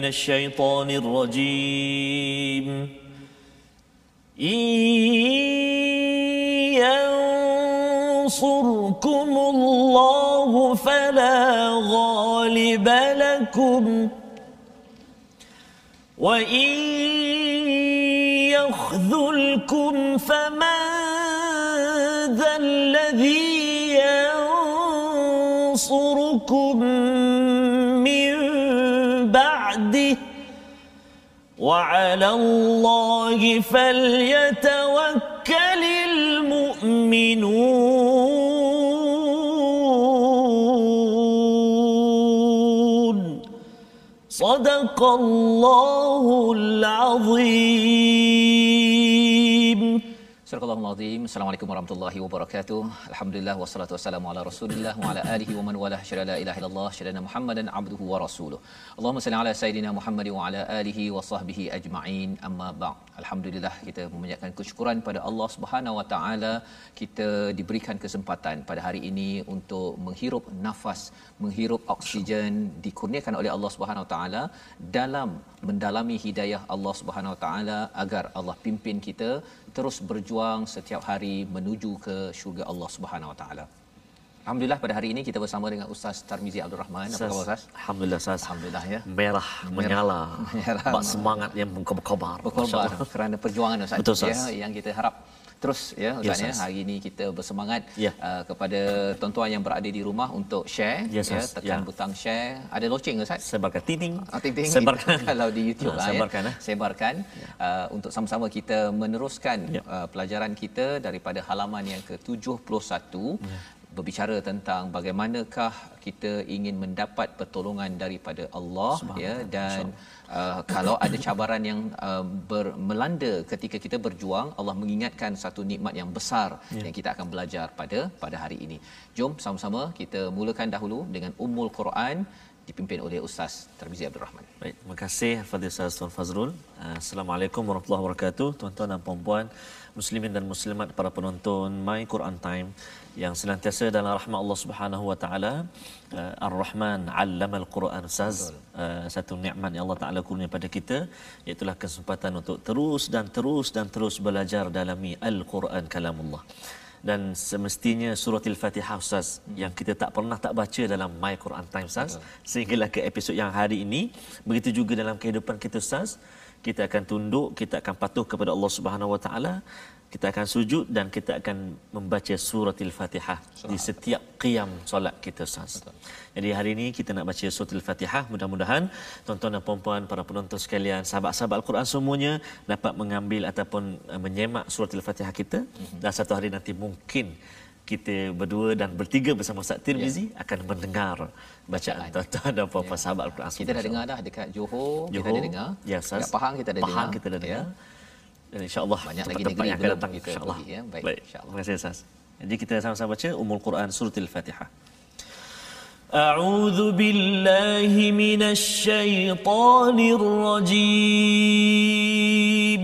من الشيطان الرجيم. إن ينصركم الله فلا غالب لكم وإن يخذلكم فمن ذا الذي ينصركم وعلى الله فليتوكل المؤمنون. صدق الله العظيم. Al-Azim. Assalamualaikum warahmatullahi wabarakatuh. Alhamdulillah wassalatu wassalamu ala Rasulillah wa ala alihi wa man wala syada la ilaha illallah syadana Muhammadan abduhu wa rasuluh. Allahumma salli ala sayidina Muhammad wa ala alihi wa sahbihi ajma'in. Amma ba'd. Alhamdulillah kita memanjatkan kesyukuran pada Allah Subhanahu wa taala kita diberikan kesempatan pada hari ini untuk menghirup nafas, menghirup oksigen dikurniakan oleh Allah Subhanahu wa taala dalam mendalami hidayah Allah Subhanahu wa taala agar Allah pimpin kita terus berjuang setiap hari menuju ke syurga Allah Subhanahu Wa Taala. Alhamdulillah pada hari ini kita bersama dengan Ustaz Tarmizi Abdul Rahman. Apa khabar Ustaz? Alhamdulillah Ustaz. Alhamdulillah ya. Merah, menyala. Menyala. Bak semangat yang mengkobar. Berkorban kerana perjuangan Ustaz. Betul, Ustaz. Ya, yang kita harap terus ya Ustaz Ya, ya. Ustaz. Hari ini kita bersemangat Ya. uh, kepada tuan-tuan yang berada di rumah untuk share Ya, ya, tekan Ya. butang share. Ada loceng ke Ustaz? Sebarkan tining. Ah, ting-ting Sebarkan. kalau di YouTube Ah, lah sebarkan, ya. eh. Sebarkan uh, untuk sama-sama kita meneruskan Ya. uh, pelajaran kita daripada halaman yang ke-71 Ya. berbicara tentang bagaimanakah kita ingin mendapat pertolongan daripada Allah ya dan uh, kalau ada cabaran yang uh, ber, melanda ketika kita berjuang Allah mengingatkan satu nikmat yang besar Ya. yang kita akan belajar pada pada hari ini. Jom sama-sama kita mulakan dahulu dengan Ummul Quran dipimpin oleh Ustaz Tarmizi Abdul Rahman. Baik, terima kasih Fadil Ustaz Tuan Fazrul. Uh, Assalamualaikum warahmatullahi wabarakatuh. Tuan-tuan dan puan-puan, muslimin dan muslimat para penonton My Quran Time yang senantiasa dalam rahmat Allah Subhanahu wa taala. Uh, Ar-Rahman 'allama al-Quran Ustaz. Uh, satu nikmat yang Allah Taala kurnia pada kita iaitu kesempatan untuk terus dan terus dan terus belajar dalami Al-Quran kalamullah. dan semestinya surah Al-Fatihah Ustaz yang kita tak pernah tak baca dalam My Quran Time Ustaz sehinggalah ke episod yang hari ini begitu juga dalam kehidupan kita Ustaz kita akan tunduk kita akan patuh kepada Allah Subhanahu Wa Taala kita akan sujud dan kita akan membaca surah Al-Fatihah di setiap qiyam solat kita Ustaz. Jadi hari ini kita nak baca surah Al-Fatihah. Mudah-mudahan tuan-tuan dan puan-puan para penonton sekalian, sahabat-sahabat Al-Quran semuanya dapat mengambil ataupun uh, menyemak surah Al-Fatihah kita dan satu hari nanti mungkin kita berdua dan bertiga bersama Ustaz Tirmizi akan mendengar bacaan tuan-tuan dan puan-puan sahabat Al-Quran. Kita dah dengar dah dekat Johor, kita Johor, ada dengar. ya, Ustaz. Dekat Pahang kita ada Pahang dengar. kita dah ya. dengar. Dan insya-Allah Banyak lagi tempat-tempat negeri yang akan belum datang kita insya-Allah. pergi, ya. Baik, Baik. insya-Allah. Terima kasih Ustaz. Jadi kita sama-sama baca Ummul Quran surah Al-Fatihah. أعوذ بالله من الشيطان الرجيم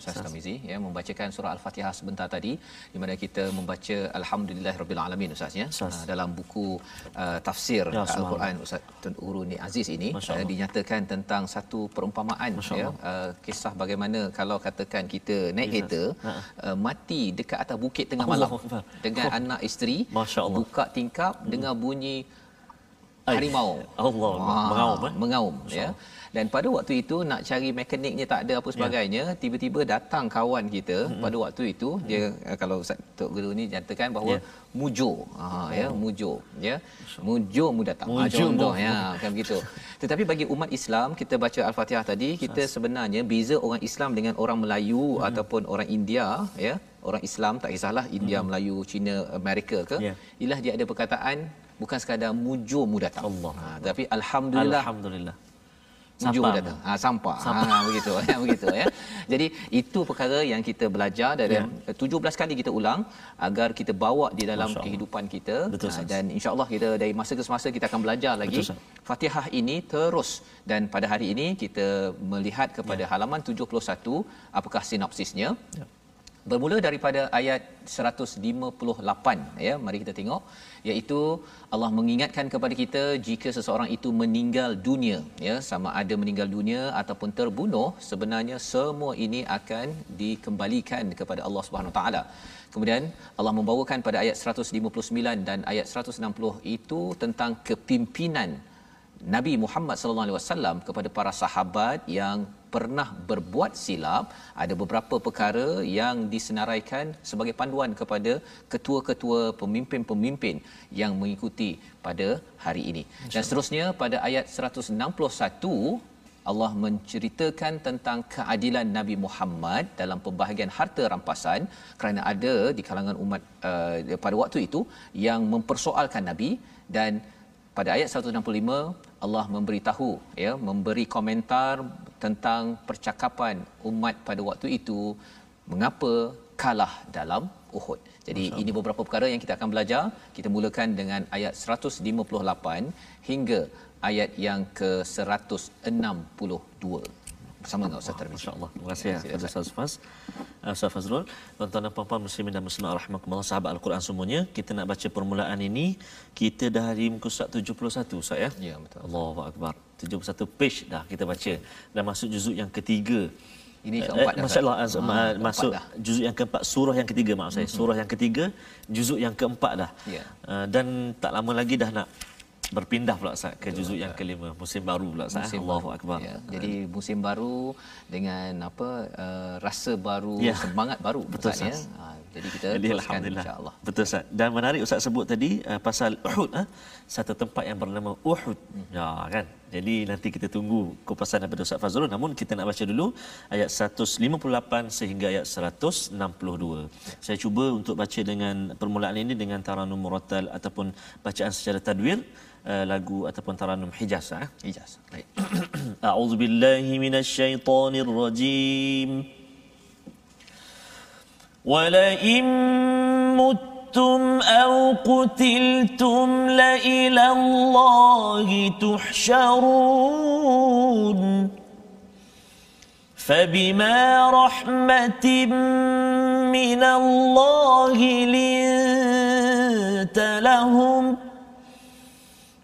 Ustaz Tamizi ya membacakan surah Al-Fatihah sebentar tadi di mana kita membaca alhamdulillahirabbil alamin Ustaz ya Ustaz. uh, dalam buku uh, tafsir Ya, Al-Quran Ustaz Tun Uruni Aziz ini uh, Allah. dinyatakan tentang satu perumpamaan ya Allah. uh, kisah bagaimana kalau katakan kita naik kereta Ha. uh, mati dekat atas bukit tengah Allahu malam dengan anak isteri Allah. buka tingkap dengan bunyi Ai. harimau Allah, mengaum, eh? mengaum ya dan pada waktu itu nak cari mekaniknya tak ada apa sebagainya Ya. tiba-tiba datang kawan kita pada waktu itu dia eh, kalau Ustaz Tok Guru ni nyatakan bahawa Ya. mujur ha ya mujur ya. Mujur mu datang. Ha, Mujur contoh mu. ya kan begitu. Tetapi bagi umat Islam kita baca al-Fatihah tadi kita sebenarnya beza orang Islam dengan orang Melayu ataupun orang India ya. Orang Islam tak kisahlah India Melayu Cina Amerika ke. Ya. ialah dia ada perkataan bukan sekadar mujur mu datang. Allah. ha, tapi alhamdulillah. Alhamdulillah. Mujur Sampah. datang. Ha, sampah. sampah. Ha, begitu. Ya, begitu ya. Jadi itu perkara yang kita belajar dari Ya. ya. 17 kali kita ulang agar kita bawa di dalam Masya kehidupan kita Betul, Ha, dan insya-Allah kita dari masa ke semasa kita akan belajar lagi Betul. Fatihah ini terus dan pada hari ini kita melihat kepada Ya. halaman 71 apakah sinopsisnya. Bermula daripada ayat 158 ya mari kita tengok iaitu Allah mengingatkan kepada kita jika seseorang itu meninggal dunia ya sama ada meninggal dunia ataupun terbunuh sebenarnya semua ini akan dikembalikan kepada Allah Subhanahu taala. Kemudian Allah membawakan pada ayat 159 dan ayat 160 itu tentang kepimpinan Nabi Muhammad sallallahu alaihi wasallam kepada para sahabat yang pernah berbuat silap ada beberapa perkara yang disenaraikan sebagai panduan kepada ketua-ketua pemimpin-pemimpin yang mengikuti pada hari ini. Dan seterusnya pada ayat 161 Allah menceritakan tentang keadilan Nabi Muhammad dalam pembahagian harta rampasan kerana ada di kalangan umat uh, pada waktu itu yang mempersoalkan Nabi dan pada ayat 165 Allah memberitahu ya memberi komentar tentang percakapan umat pada waktu itu mengapa kalah dalam Uhud. Jadi ini beberapa perkara yang kita akan belajar. Kita mulakan dengan ayat 158 hingga ayat yang ke-162 bersama dengan Ustaz Tarmizi. Masya-Allah. Terima kasih kepada Ustaz Faz. Uh, Ustaz Fazrul, tuan-tuan dan puan-puan muslimin dan muslimat rahimakumullah sahabat Al-Quran semuanya, kita nak baca permulaan ini kita dari muka surat 71 Ustaz ya. Ya, betul. Allahu akbar. 71 page dah kita baca dan masuk juzuk yang ketiga. Ini keempat eh, dah, Masya-Allah az- Ah, masuk dah. juzuk yang keempat surah yang ketiga maaf saya. Surah yang ketiga juzuk yang keempat dah. Ya. Uh, dan tak lama lagi dah nak berpindah pula Ustaz ke juzuk yang kelima musim baru pula Ustaz. Musim Allahu baru. akbar. Ya, jadi musim baru dengan apa uh, rasa baru, Ya. semangat baru Betul, Ustaz ya. Ha, jadi kita Jadi teruskan alhamdulillah. insya-Allah. Betul Ustaz. Dan menarik Ustaz sebut tadi uh, pasal Uhud ah satu tempat yang bernama Uhud. Hmm. Ya kan. Jadi nanti kita tunggu kupasan daripada Ustaz Fazrul namun kita nak baca dulu ayat 158 sehingga ayat 162. Saya cuba untuk baca dengan permulaan ini dengan taranum murattal ataupun bacaan secara tadwir uh, lagu ataupun taranum Hijaz ah. Ijaz. Baik. أعوذ بالله من الشيطان الرجيم ولئن متم أو قتلتم لإلى الله تحشرون فبما رحمة من الله لنت لهم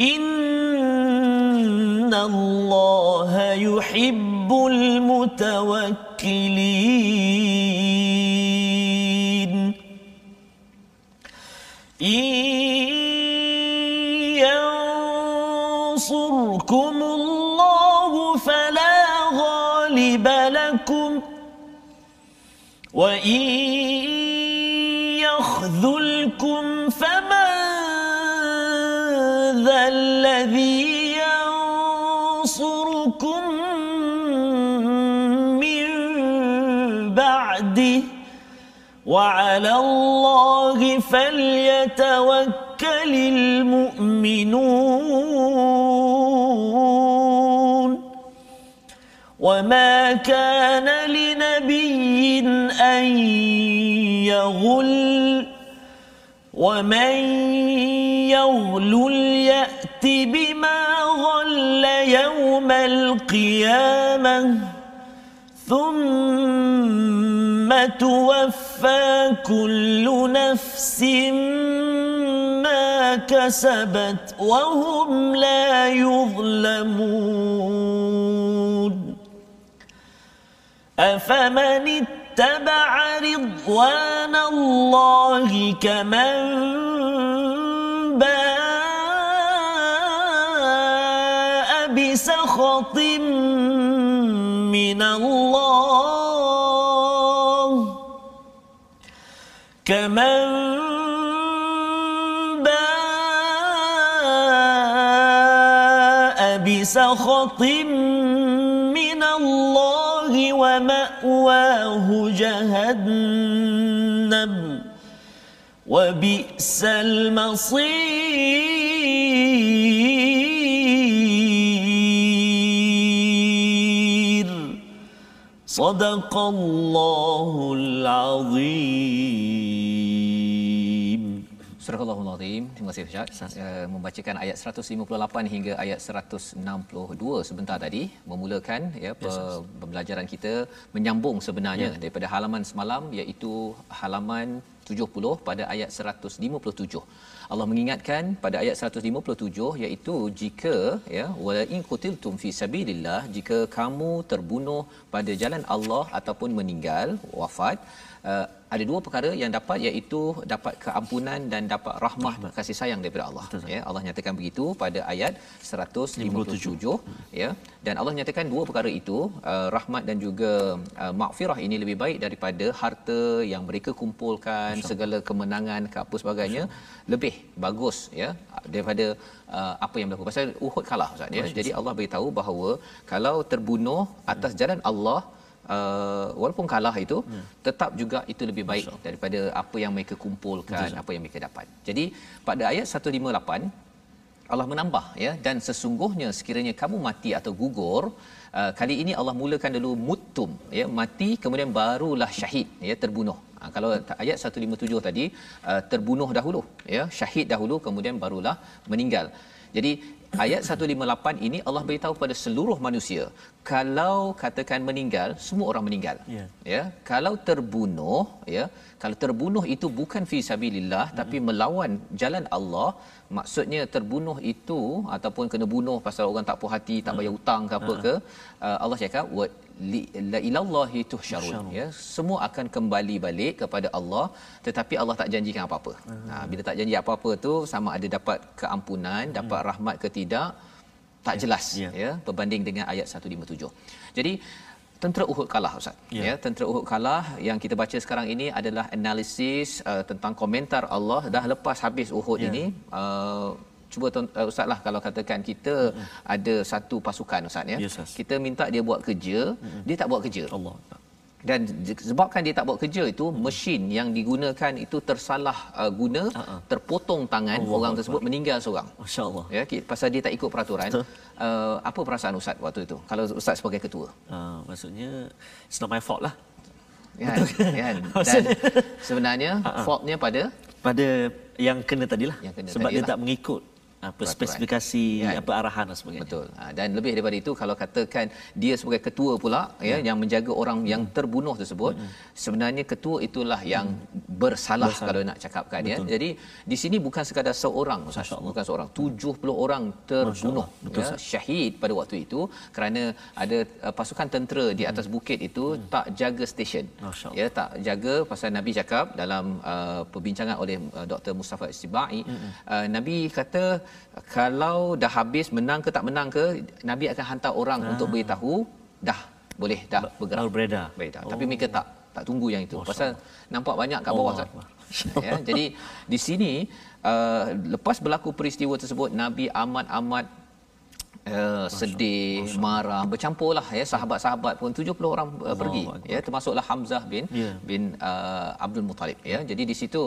إن الله يحب المتوكلين إن ينصركم الله فلا غالب لكم وإن يخذلكم وعلى الله فليتوكل المؤمنون. وما كان لنبي أن يغل ومن يغل يأت بما غل يوم القيامة ثم توفى كل نفس ما كسبت وهم لا يظلمون أفمن اتبع رضوان الله كمن باء بسخط من الله كمن باء بسخط من الله ومأواه جهنم وبئس المصير. صدق الله العظيم. Surah Al-Azim. Terima kasih Ustaz. Uh, membacakan ayat 158 hingga ayat 162 sebentar tadi memulakan ya yes, pembelajaran kita menyambung sebenarnya yeah. daripada halaman semalam iaitu halaman 70 pada ayat 157. Allah mengingatkan pada ayat 157 iaitu jika ya wala in qutiltum fi sabilillah jika kamu terbunuh pada jalan Allah ataupun meninggal wafat uh, ada dua perkara yang dapat iaitu dapat keampunan dan dapat rahmah Rahmat. kasih sayang daripada Allah. Betul, ya Allah nyatakan begitu pada ayat 157 ya dan Allah nyatakan dua perkara itu uh, rahmat dan juga uh, maghfirah ini lebih baik daripada harta yang mereka kumpulkan Masya. segala kemenangan ke apa sebagainya. Masya. lebih bagus ya daripada uh, apa yang berlaku. Pasal Uhud kalah ustaz ya. Jadi Allah beritahu bahawa kalau terbunuh atas jalan Allah uh, walaupun kalah itu hmm. tetap juga itu lebih baik Masya. daripada apa yang mereka kumpulkan Masya. apa yang mereka dapat. Jadi pada ayat 158 Allah menambah ya dan sesungguhnya sekiranya kamu mati atau gugur uh, kali ini Allah mulakan dulu mutum ya mati kemudian barulah syahid ya terbunuh. Ha, kalau ayat 157 tadi uh, terbunuh dahulu ya syahid dahulu kemudian barulah meninggal. Jadi ayat 158 ini Allah beritahu kepada seluruh manusia kalau katakan meninggal semua orang meninggal yeah. ya kalau terbunuh ya kalau terbunuh itu bukan fi sabilillah mm-hmm. tapi melawan jalan Allah maksudnya terbunuh itu ataupun kena bunuh pasal orang tak puas hati tak bayar hutang ke apa ke uh, Allah cakap la ilallahi tuhsyarun ya semua akan kembali balik kepada Allah tetapi Allah tak janjikan apa-apa hmm. ha, bila tak janji apa-apa tu sama ada dapat keampunan hmm. dapat rahmat ke tidak tak ya, jelas yeah. ya berbanding dengan ayat 157 jadi tentera Uhud kalah ustaz yeah. ya tentera Uhud kalah yang kita baca sekarang ini adalah analisis uh, tentang komentar Allah dah lepas habis Uhud yeah. ini uh, cuba uh, ustaz lah kalau katakan kita mm-hmm. ada satu pasukan ustaz ya yes, kita minta dia buat kerja mm-hmm. dia tak buat kerja Allah dan sebabkan dia tak buat kerja itu hmm. mesin yang digunakan itu tersalah uh, guna uh-uh. terpotong tangan Allah orang tersebut Allah. meninggal seorang masyaallah ya pasal dia tak ikut peraturan uh, apa perasaan ustaz waktu itu kalau ustaz sebagai ketua uh, maksudnya it's not my fault lah kan, kan? dan sebenarnya uh-uh. faultnya pada pada yang kena tadilah yang kena sebab tadilah. dia tak mengikut apa spesifikasi ya. apa arahan dan sebagainya. Betul. Ha, dan lebih daripada itu kalau katakan dia sebagai ketua pula ya, ya yang menjaga orang yang hmm. terbunuh tersebut hmm. sebenarnya ketua itulah yang hmm. bersalah, bersalah kalau nak cakapkan ya. Jadi di sini bukan sekadar seorang bukan seorang 70 orang terbunuh Betul, ya syahid pada waktu itu kerana ada uh, pasukan tentera di atas hmm. bukit itu hmm. tak jaga stesen. Ya tak jaga pasal Nabi cakap dalam uh, perbincangan oleh uh, Dr Mustafa Istibai hmm. uh, Nabi kata kalau dah habis menang ke tak menang ke nabi akan hantar orang ha. untuk beritahu dah boleh dah bergerak beredar beredar oh. tapi mereka tak tak tunggu yang itu Masya pasal nampak banyak kat bawah oh. ya jadi di sini uh, lepas berlaku peristiwa tersebut nabi amat amat uh, sedih, Masya marah, bercampurlah ya sahabat-sahabat pun 70 orang uh, pergi ya termasuklah Hamzah bin yeah. bin uh, Abdul Muttalib ya. Jadi di situ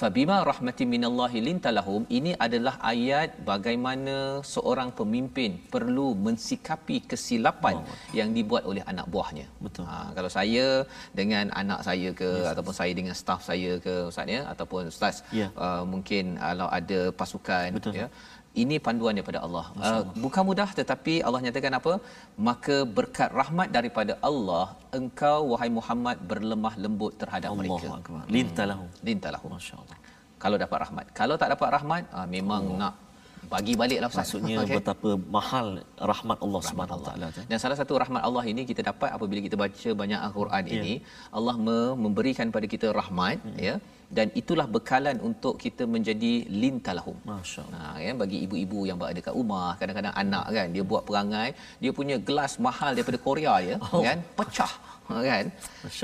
fabima rahmatin minallahi lintalahum ini adalah ayat bagaimana seorang pemimpin perlu mensikapi kesilapan oh. yang dibuat oleh anak buahnya. Betul. Ha, kalau saya dengan anak saya ke yes. ataupun saya dengan staf saya ke ustaz ya ataupun ustaz yeah. uh, mungkin kalau ada pasukan Betul. ya ini panduan daripada Allah. Uh, bukan mudah tetapi Allah nyatakan apa? Maka berkat rahmat daripada Allah engkau wahai Muhammad berlemah lembut terhadap Allah mereka. Akbar. Lintalahum. Hmm. Lintalahum. Masya-Allah. Kalau dapat rahmat. Kalau tak dapat rahmat, uh, memang oh. nak bagi baliklah Ustaz. Maksudnya okay. betapa mahal rahmat Allah Subhanahu Wa Taala. Dan salah satu rahmat Allah ini kita dapat apabila kita baca banyak Al-Quran yeah. ini, Allah memberikan pada kita rahmat hmm. ya dan itulah bekalan untuk kita menjadi lintalahum. Masya-Allah. Ha ya bagi ibu-ibu yang berada dekat rumah, kadang-kadang anak kan dia buat perangai, dia punya gelas mahal daripada Korea ya, oh. kan? Pecah kan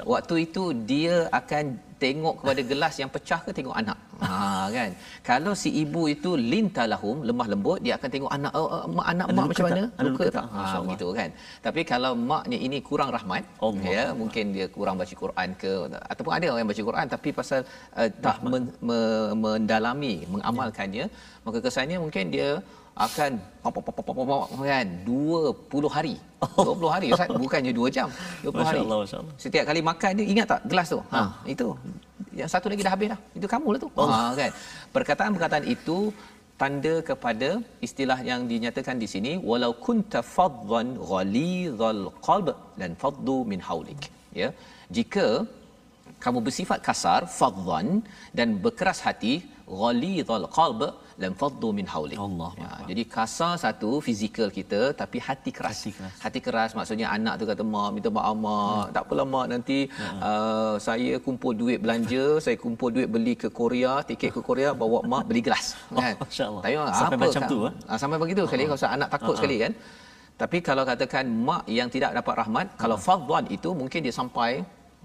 waktu itu dia akan tengok kepada gelas yang pecah ke tengok anak? Ha kan? Kalau si ibu itu lintalahum lemah lembut dia akan tengok anak uh, uh, mak anak mak macam mana? Luka, luka? tak? Ha gitu kan? Tapi kalau maknya ini kurang rahmat Allah. ya mungkin dia kurang baca Quran ke ataupun ada orang yang baca Quran tapi pasal uh, tak men, me, mendalami mengamalkannya ya. maka kesannya mungkin dia akan kan? 20 hari. 20 hari Ustaz. Bukannya 2 jam. 20 hari. Masyaallah masyaallah setiap kali makan dia ingat tak? Gelas tu? Ha, ha. itu. Yang satu lagi dah habis dah. Itu kamu lah tu. Oh. ha kan? Perkataan-perkataan itu tanda kepada istilah yang dinyatakan di sini walau kunta faddan ghalizal qalb dan faddu min haulik ya. Jika kamu bersifat kasar faddan dan berkeras hati ghalizal qalb lam faddu min haulik. Allah. Ya, jadi kasar satu fizikal kita tapi hati keras. Hati keras. Hati keras maksudnya anak tu kata mak minta maaf mak. Hmm. Tak apalah mak nanti hmm. uh, saya kumpul duit belanja, saya kumpul duit beli ke Korea, tiket ke Korea bawa mak beli gelas. Oh, kan? Masya-Allah. Tapi sampai apa macam kan? tu eh? Uh, sampai begitu sekali uh-huh. kalau anak takut uh-huh. sekali kan. Tapi kalau katakan mak yang tidak dapat rahmat, uh-huh. kalau fadwan itu mungkin dia sampai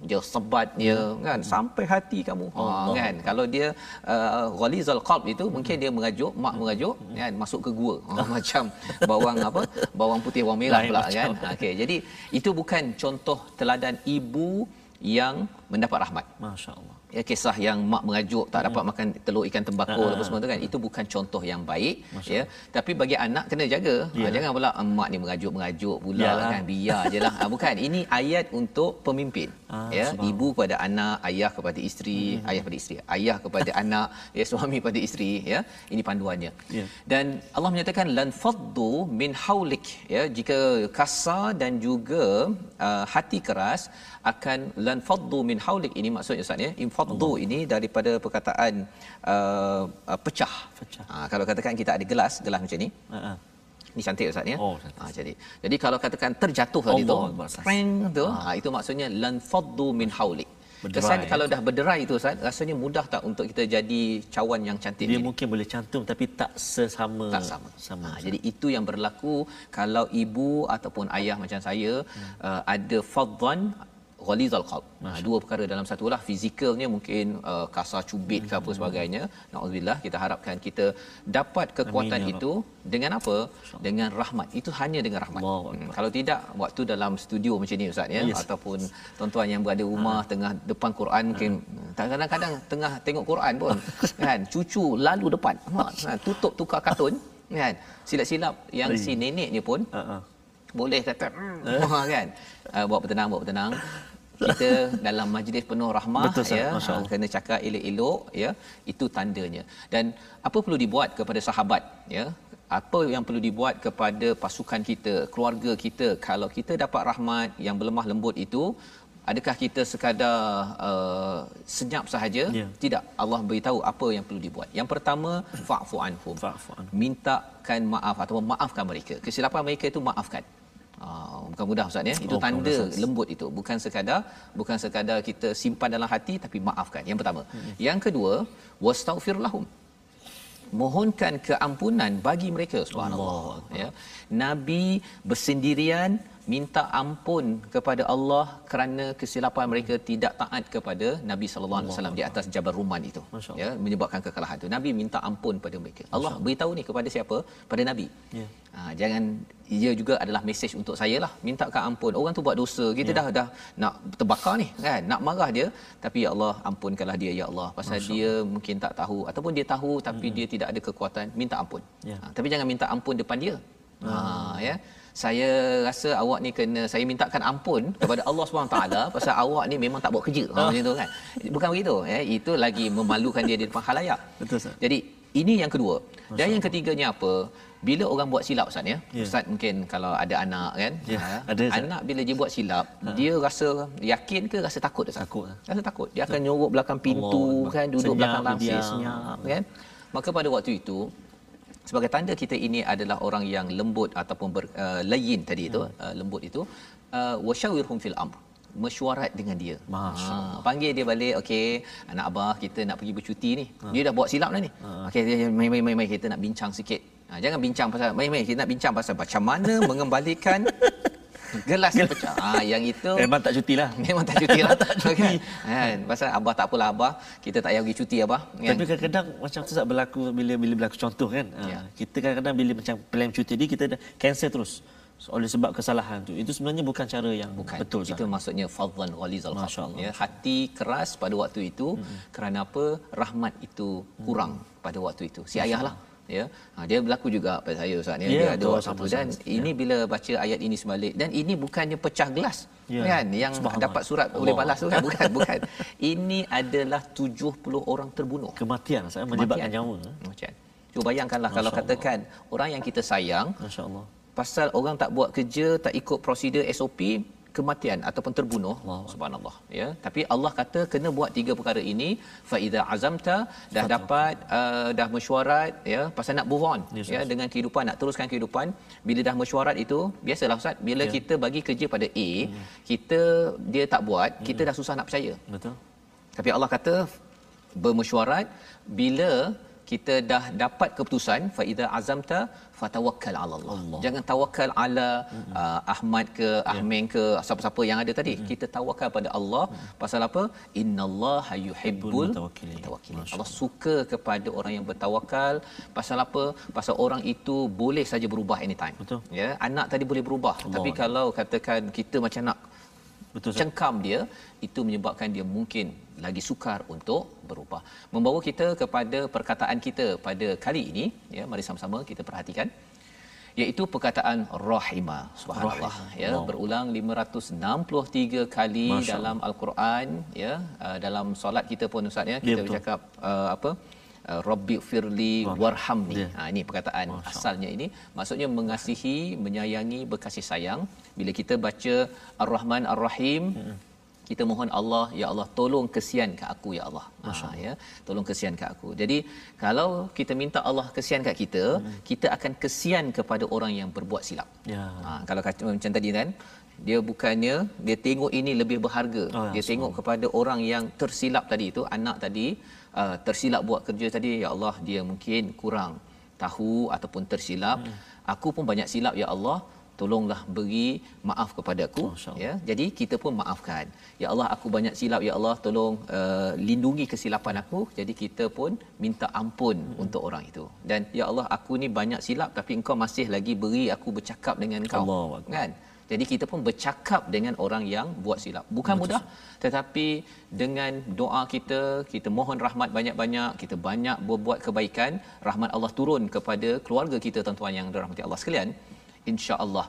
dia sebatnya ya. kan? Sampai hati kamu. Ha kan? kalau dia uh, ghalizal qalb itu mungkin dia mengajuk mak mengajuk kan? Masuk ke gua. Ha, macam bawang apa? Bawang putih bawang merah pula kan? Okey. Jadi itu bukan contoh teladan ibu yang mendapat rahmat. Masyaallah ya kisah yang mak mengajuk tak dapat hmm. makan telur ikan tembakau uh, apa semua tu kan itu bukan contoh yang baik Masya ya tapi bagi anak kena jaga yeah. ha, jangan pula mak ni mengajuk-mengajuk pula Yalah. kan biar jelah ha, bukan ini ayat untuk pemimpin uh, ya sebab. ibu kepada anak ayah kepada isteri hmm. ayah kepada isteri ayah kepada anak ya suami kepada isteri ya ini panduannya yeah. dan Allah menyatakan lan faddu min haulik ya jika kasar dan juga uh, hati keras akan lan faddu min haulik ini maksudnya ustaz ya infaddu ini daripada perkataan uh, uh, pecah, pecah. Ha, kalau katakan kita ada gelas gelas macam ni uh-huh. Ini cantik Ustaz ya. Oh, ha, jadi jadi kalau katakan terjatuh tadi tu, prank tu, ha. ha. itu maksudnya lan faddu min haulik. Kesan kalau dah berderai itu Ustaz, rasanya mudah tak untuk kita jadi cawan yang cantik Dia ini? mungkin boleh cantum tapi tak sesama. Tak sama. sama ha, jadi itu yang berlaku kalau ibu ataupun ayah macam saya hmm. uh, ada fadhan ghalizal qalb. Ha, dua perkara dalam satu lah fizikalnya mungkin uh, kasar cubit ke apa sebagainya. Nauzubillah kita harapkan kita dapat kekuatan Amin, ya itu dengan apa? Dengan rahmat. Itu hanya dengan rahmat. Hmm. Kalau tidak waktu dalam studio macam ni ustaz ya yes. ataupun tuan-tuan yang berada rumah ha. tengah depan Quran mungkin ha. kadang-kadang tengah tengok Quran pun kan cucu lalu depan. Ha, tutup tukar kartun kan. Silap-silap yang si nenek ni pun uh-huh boleh kata hmm. kan uh, buat bertenang buat bertenang kita dalam majlis penuh rahmah Betul, ya kena cakap elok-elok ya itu tandanya. Dan apa perlu dibuat kepada sahabat ya? Apa yang perlu dibuat kepada pasukan kita keluarga kita? Kalau kita dapat rahmat yang berlemah lembut itu adakah kita sekadar uh, senyap sahaja? Yeah. tidak. Allah beritahu apa yang perlu dibuat. Yang pertama fa'fu anhum. Mintakan maaf atau maafkan mereka. Kesilapan mereka itu maafkan Ah, bukan mudah ustaz ya. Itu oh, tanda lembut itu. Bukan sekadar bukan sekadar kita simpan dalam hati tapi maafkan. Yang pertama. Hmm. Yang kedua, wastaghfir lahum. Mohonkan keampunan bagi mereka subhanallah ya. Nabi bersendirian minta ampun kepada Allah kerana kesilapan mereka tidak taat kepada Nabi sallallahu alaihi wasallam di atas Jabal Ruman itu. Masya ya menyebabkan kekalahan itu. Nabi minta ampun pada mereka. Allah beritahu ni kepada siapa? Pada Nabi. Ya. ha, jangan ia juga adalah mesej untuk saya lah. Mintakan ampun. Orang tu buat dosa kita Ya. dah dah nak terbakar ni kan? Nak marah dia. Tapi ya Allah ampunkanlah dia ya Allah. Pasal dia mungkin tak tahu. Ataupun dia tahu tapi dia tidak ada kekuatan minta ampun. Ya. ha, tapi jangan minta ampun depan dia. Ha ya saya rasa awak ni kena saya mintakan ampun kepada Allah SWT pasal awak ni memang tak buat kerja. Ha, macam tu kan? Bukan begitu ya itu lagi memalukan dia di depan khalayak. Betul, Ustaz. jadi ini yang kedua. Dan yang ketiganya apa? Bila orang buat silap ustaz ya? Ya. ustaz mungkin kalau ada anak kan? Ya, ha, ada, Ustaz. anak bila dia buat silap dia rasa yakin ke rasa takut ustaz? Takut. rasa takut. Dia akan nyorok belakang pintu Allah. kan? Duduk Senyap, belakang langsir senyap kan? Maka pada waktu itu sebagai tanda kita ini adalah orang yang lembut ataupun ber, uh, layin tadi itu Hmm. uh, lembut itu uh, wasyawirhum fil amr mesyuarat dengan dia. Masya Ha, panggil dia balik, okey, anak abah kita nak pergi bercuti ni. Ha. Dia dah buat silap dah ni. Okey, dia- mai mai mai mai kita nak bincang sikit. Ha, jangan bincang pasal mai mai kita nak bincang pasal macam mana mengembalikan gelas pecah. Ha, yang itu Memang tak cuti lah memang tak cuti lah. tak cuti. Kan? Pasal abah tak apalah abah, kita tak payah pergi cuti abah. Kan? Tapi kadang-kadang macam tu tak berlaku bila bila berlaku contoh kan. Ha, Ya. Kita kadang-kadang bila macam plan cuti ni kita dah cancel terus. So, oleh sebab kesalahan tu. Itu sebenarnya bukan cara yang Bukan. betul Itu Ustaz. maksudnya fadlan ghalizal. Ya, hati keras pada waktu itu hmm. kerana apa? Rahmat itu kurang pada waktu itu. Si ayah lah ya ha, dia berlaku juga pada saya ustaz ya Ya, dia ada waktu sama, tu dan sama. ini bila baca ayat ini sebalik dan ini bukannya pecah gelas Ya. kan yang dapat surat boleh Allah. balas tu kan bukan bukan ini adalah 70 orang terbunuh Kematian saya melibatkan Kematian. nyawa. ha. macam cuba bayangkanlah kalau Masya Allah. katakan orang yang kita sayang Masya-Allah. pasal orang tak buat kerja tak ikut prosedur SOP kematian ataupun terbunuh Allah. subhanallah ya tapi Allah kata kena buat tiga perkara ini fa iza azamta dah dapat uh, dah mesyuarat ya pasal nak move on Yes, ya yes. dengan kehidupan nak teruskan kehidupan bila dah mesyuarat itu biasalah ustaz bila Ya. kita bagi kerja pada A kita dia tak buat kita dah susah nak percaya Betul? tapi Allah kata bermesyuarat bila kita dah dapat keputusan fa iza azamta fatawakkal ala Allah. Allah. Jangan tawakal ala uh, Ahmad ke Ya. Ahmeng ke siapa-siapa yang ada tadi. Kita tawakal pada Allah pasal apa? Innallaha yuhibbul mutawakkilin. Allah suka kepada orang yang bertawakal pasal apa? Pasal orang itu boleh saja berubah anytime. Betul. Ya, anak tadi boleh berubah. Allah. Tapi kalau katakan kita macam nak Betul cengkam dia itu menyebabkan dia mungkin lagi sukar untuk berubah membawa kita kepada perkataan kita pada kali ini ya mari sama-sama kita perhatikan iaitu perkataan rahimah subhanallah Rahimah. ya Wow. berulang 563 kali Masya dalam al-Quran ya uh, dalam solat kita pun ustaz ya kita betul. bercakap uh, apa uh, Rabbi firli warhamni. Ya. Ha ini perkataan Masya asalnya ini maksudnya mengasihi, menyayangi, berkasih sayang. Bila kita baca Ar-Rahman Ar-Rahim kita mohon Allah ya Allah tolong kesian ke aku ya Allah. Ha ya, tolong kesian ke aku. Jadi kalau kita minta Allah kesian kat kita, kita akan kesian kepada orang yang berbuat silap. Ya. Ha, kalau macam tadi kan dia bukannya dia tengok ini lebih berharga. Oh, ya, dia tengok kepada orang yang tersilap tadi itu anak tadi uh, tersilap buat kerja tadi ya Allah dia mungkin kurang tahu ataupun tersilap. Hmm. Aku pun banyak silap ya Allah tolonglah beri maaf kepada aku Allah. ya. Jadi kita pun maafkan. Ya Allah aku banyak silap. Ya Allah tolong uh, lindungi kesilapan aku. Jadi kita pun minta ampun hmm. untuk orang itu. Dan ya Allah aku ni banyak silap tapi engkau masih lagi beri aku bercakap dengan Allahu Akbar. kan? Jadi kita pun bercakap dengan orang yang buat silap. Bukan mudah. tetapi dengan doa kita kita mohon rahmat banyak-banyak kita banyak berbuat kebaikan rahmat Allah turun kepada keluarga kita tuan-tuan yang dirahmati Allah sekalian insya-Allah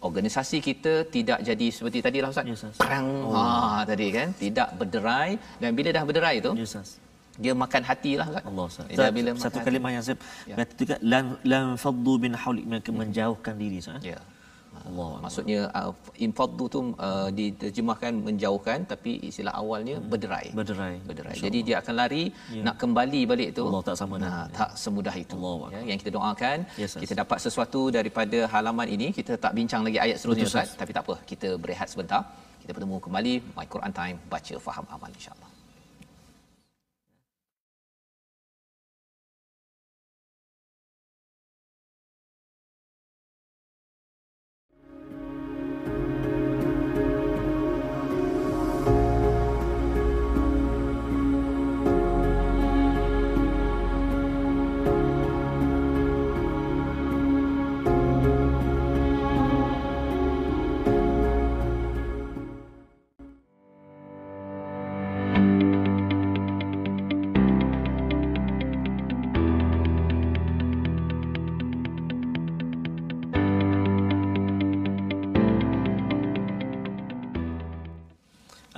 organisasi kita tidak jadi seperti tadi lah Ustaz. Ya, Ustaz. Perang ha tadi kan tidak berderai dan bila dah berderai tu Ustaz. dia makan hati lah Ustaz. Allah Ustaz. Dia bila Satu makan kalimah yang saya Ya. kata juga lan lan faddu min haulik mereka menjauhkan diri Ustaz. ya Allah. Maksudnya uh, infaddu tu uh, diterjemahkan menjauhkan tapi istilah awalnya berderai. Berderai. Berderai. Jadi dia akan lari nak kembali balik tu. Allah tak sama nah, dengan- tak semudah itu. Allah ya, yang kita doakan Yes, kita dapat sesuatu daripada halaman ini. Kita tak bincang lagi ayat seterusnya Ustaz, tapi tak apa. Kita berehat sebentar. Kita bertemu kembali My Quran Time baca faham amal insya-Allah.